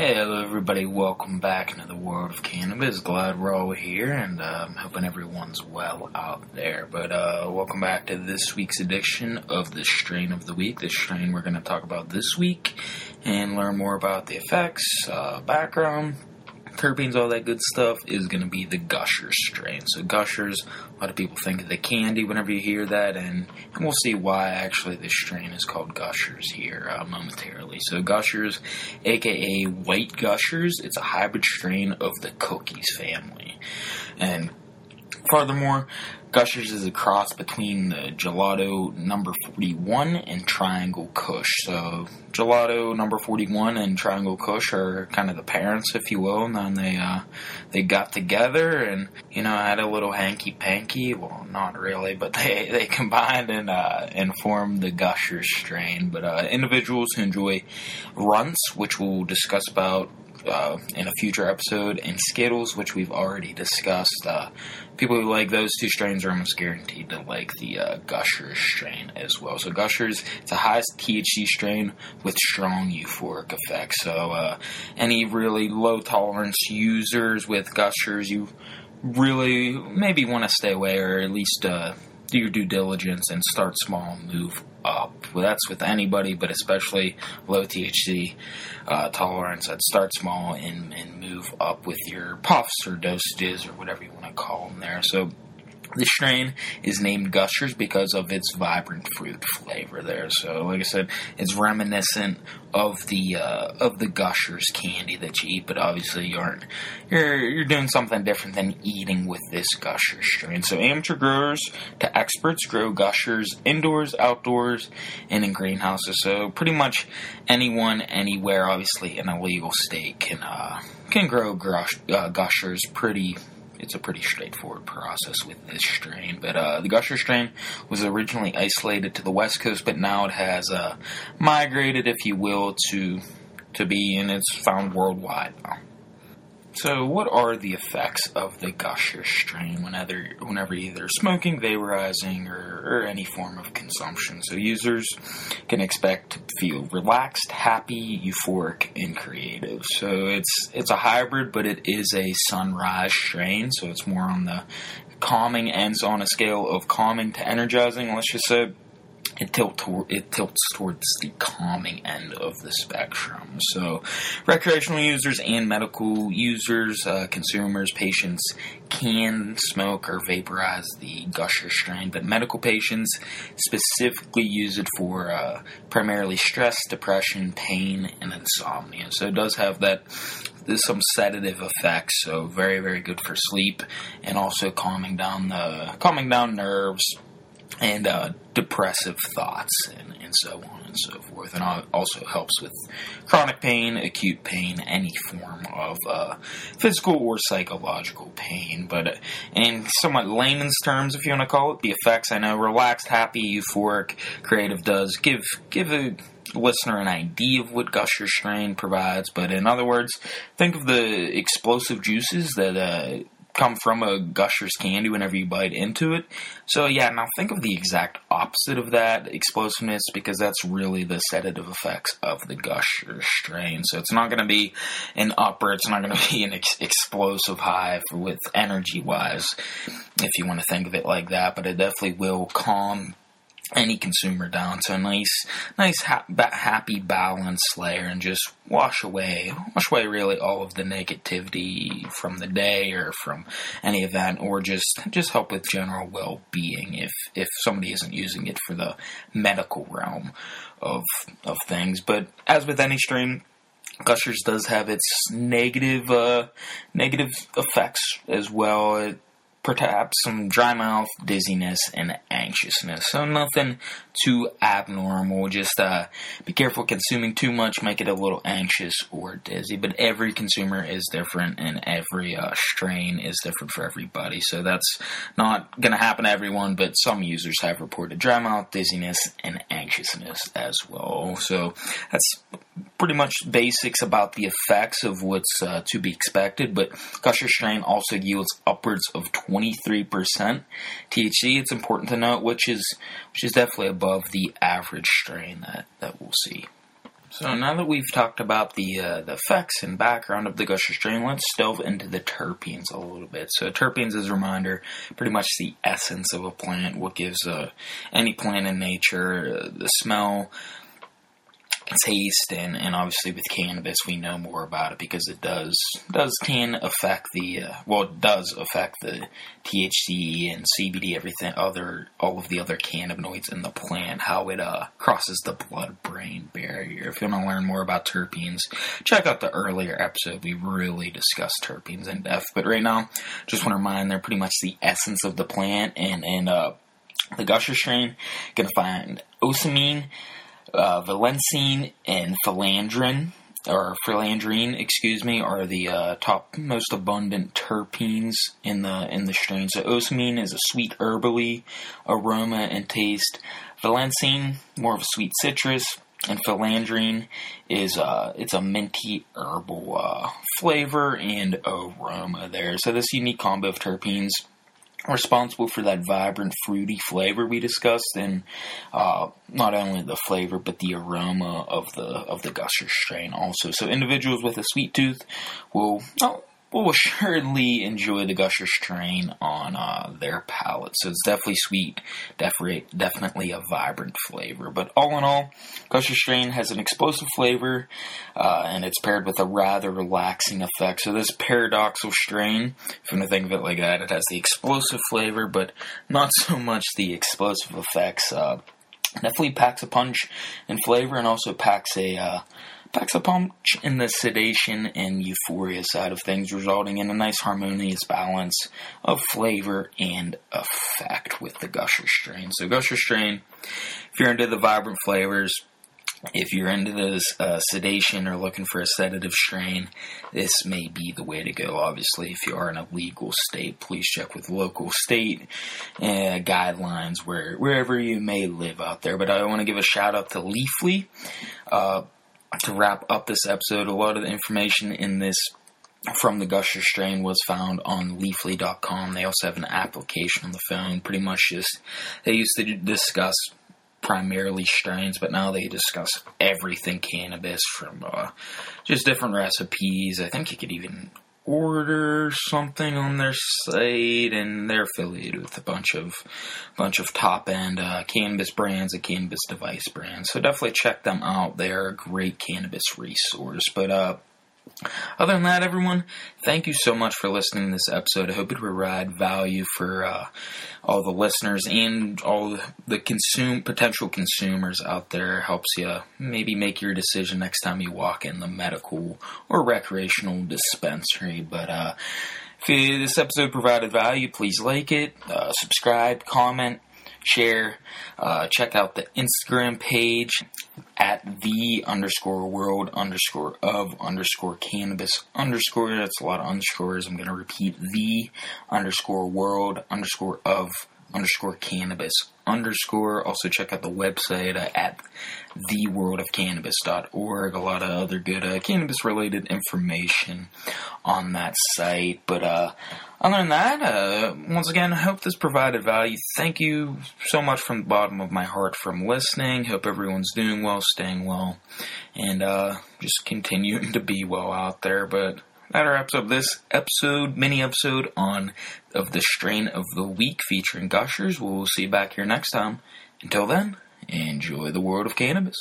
Hello, everybody. Welcome back into the world of cannabis. Glad we're all here, and I'm hoping everyone's well out there. But uh, welcome back to this week's edition of the Strain of the Week. The strain we're going to talk about this week and learn more about the effects, uh, background, terpenes, all that good stuff is going to be the Gushers strain. So Gushers, a lot of people think of the candy whenever you hear that, and, and we'll see why actually this strain is called Gushers here uh, momentarily. So Gushers, aka White Gushers, it's a hybrid strain of the Cookies family, and furthermore, Gushers is a cross between the Gelato number 41 and Triangle Kush. So, Gelato number 41 and Triangle Kush are kind of the parents, if you will, and then they, uh, they got together and, you know, had a little hanky panky. Well, not really, but they, they combined and, uh, and formed the Gushers strain. But, uh, individuals who enjoy Runtz, which we'll discuss about uh, in a future episode, and Skittles, which we've already discussed. Uh, people who like those two strains are almost guaranteed to like the uh, Gushers strain as well. So Gushers, it's the highest THC strain with strong euphoric effects. So uh, any really low tolerance users with Gushers, you really maybe want to stay away or at least uh, do your due diligence and start small, and move up. Well, that's with anybody, but especially low THC uh, tolerance. I'd start small and, and move up with your puffs or dosages or whatever you want to call them there. So the strain is named Gushers because of its vibrant fruit flavor there. So, like I said, it's reminiscent of the uh, of the Gushers candy that you eat, but obviously you aren't you're you're doing something different than eating with this Gusher strain. So, amateur growers to experts grow Gushers indoors, outdoors, and in greenhouses. So, pretty much anyone, anywhere, obviously in a legal state, can uh, can grow uh, Gushers pretty it's a pretty straightforward process with this strain. But uh, the Gusher strain was originally isolated to the West Coast, but now it has uh, migrated, if you will, to to be and it's found worldwide. So, what are the effects of the Gusher strain whenever, whenever either smoking, vaporizing, or, or, any form of consumption? So, users can expect to feel relaxed, happy, euphoric, and creative. So, it's it's a hybrid, but it is a sunrise strain. So, it's more on the calming ends on a scale of calming to energizing. Let's just say it, tilt it tilts towards the calming end of the spectrum. So, recreational users and medical users, uh, consumers, patients can smoke or vaporize the Gusher strain, but medical patients specifically use it for uh, primarily stress, depression, pain, and insomnia. So, it does have that there's some sedative effects, so very very good for sleep and also calming down the calming down nerves and uh, depressive thoughts and, and so on and so forth. And also helps with chronic pain, acute pain, any form of uh, physical or psychological pain. But uh, in somewhat layman's terms, if you want to call it, the effects I know relaxed, happy, euphoric, creative does give give a listener an idea of what Gusher strain provides. But in other words, think of the explosive juices that uh, come from a Gushers candy whenever you bite into it. So yeah, now think of the exact opposite of that explosiveness because that's really the sedative effects of the Gusher strain. So it's not going to be an upper, it's not going to be an ex- explosive high with energy wise, if you want to think of it like that. But it definitely will calm any consumer down to a nice, nice ha- happy balance layer and just wash away, wash away really all of the negativity from the day or from any event, or just just help with general well being if if somebody isn't using it for the medical realm of of things. But as with any stream, Gushers does have its negative uh, negative effects as well. It perhaps some dry mouth, dizziness, and anxiousness. So nothing too abnormal. Just uh, be careful consuming too much, make it a little anxious or dizzy. But every consumer is different, and every uh, strain is different for everybody. So that's not going to happen to everyone, but some users have reported dry mouth, dizziness, and anxiousness as well. So that's pretty much basics about the effects of what's uh, to be expected, but Gusher strain also yields upwards of 23% THC. It's important to note, which is which is definitely above the average strain that, that we'll see. So now that we've talked about the uh, the effects and background of the gusher strain, let's delve into the terpenes a little bit. So terpenes, as a reminder, pretty much the essence of a plant, what gives uh, any plant in nature uh, the smell, taste and, and obviously with cannabis we know more about it because it does does can affect the uh, well it does affect the THC and CBD everything other all of the other cannabinoids in the plant how it uh, crosses the blood brain barrier. If you want to learn more about terpenes check out the earlier episode. We really discussed terpenes in depth but right now just want to remind they're pretty much the essence of the plant and and uh, the gusher strain gonna find ocimene uh, Valencene and Philandrin, or Phellandrene, excuse me, are the uh, top most abundant terpenes in the in the strain. So ocimene is a sweet herbally aroma and taste. Valencene, more of a sweet citrus, and Phellandrene is uh, it's a minty herbal uh, flavor and aroma there. So this unique combo of terpenes responsible for that vibrant fruity flavor we discussed and uh, not only the flavor but the aroma of the of the gusher strain also. So individuals with a sweet tooth will oh, will assuredly enjoy the Gusher strain on uh, their palate. So it's definitely sweet, definitely definitely a vibrant flavor. But all in all, Gusher strain has an explosive flavor, uh, and it's paired with a rather relaxing effect. So this paradoxal strain, if you want to think of it like that, it has the explosive flavor, but not so much the explosive effects. Uh, definitely packs a punch in flavor, and also packs a packs a punch in the sedation and euphoria side of things, resulting in a nice harmonious balance of flavor and effect with the Gusher strain. So, Gusher strain, if you're into the vibrant flavors, if you're into this uh, sedation or looking for a sedative strain, this may be the way to go. Obviously, if you are in a legal state, please check with local state uh, guidelines where wherever you may live out there. But I want to give a shout out to Leafly. Uh, to wrap up this episode, a lot of the information in this from the Gusher strain was found on leafly.com. They also have an application on the phone. Pretty much just, they used to discuss primarily strains, but now they discuss everything cannabis from uh, just different recipes. I think you could even order something on their site, and they're affiliated with a bunch of bunch of top end uh, cannabis brands and cannabis device brands. So definitely check them out. They're a great cannabis resource. But uh, other than that, everyone, thank you so much for listening to this episode. I hope it provide value for uh, all the listeners and all the consume potential consumers out there. Helps you maybe make your decision next time you walk in the medical or recreational dispensary. But uh, if this episode provided value, please like it, uh, subscribe, comment, share. Uh, check out the Instagram page at the underscore world underscore of underscore cannabis underscore. That's a lot of underscores. I'm going to repeat the underscore world underscore of underscore cannabis underscore. Also check out the website uh, at theworldofcannabis.org. A lot of other good uh, cannabis related information on that site. But uh, other than that, uh, once again, I hope this provided value. Thank you so much from the bottom of my heart from listening. Hope everyone's doing well, staying well, and uh, just continuing to be well out there. But that wraps up this episode, mini episode on of the strain of the week featuring gushers. We'll see you back here next time. Until then, enjoy the world of cannabis.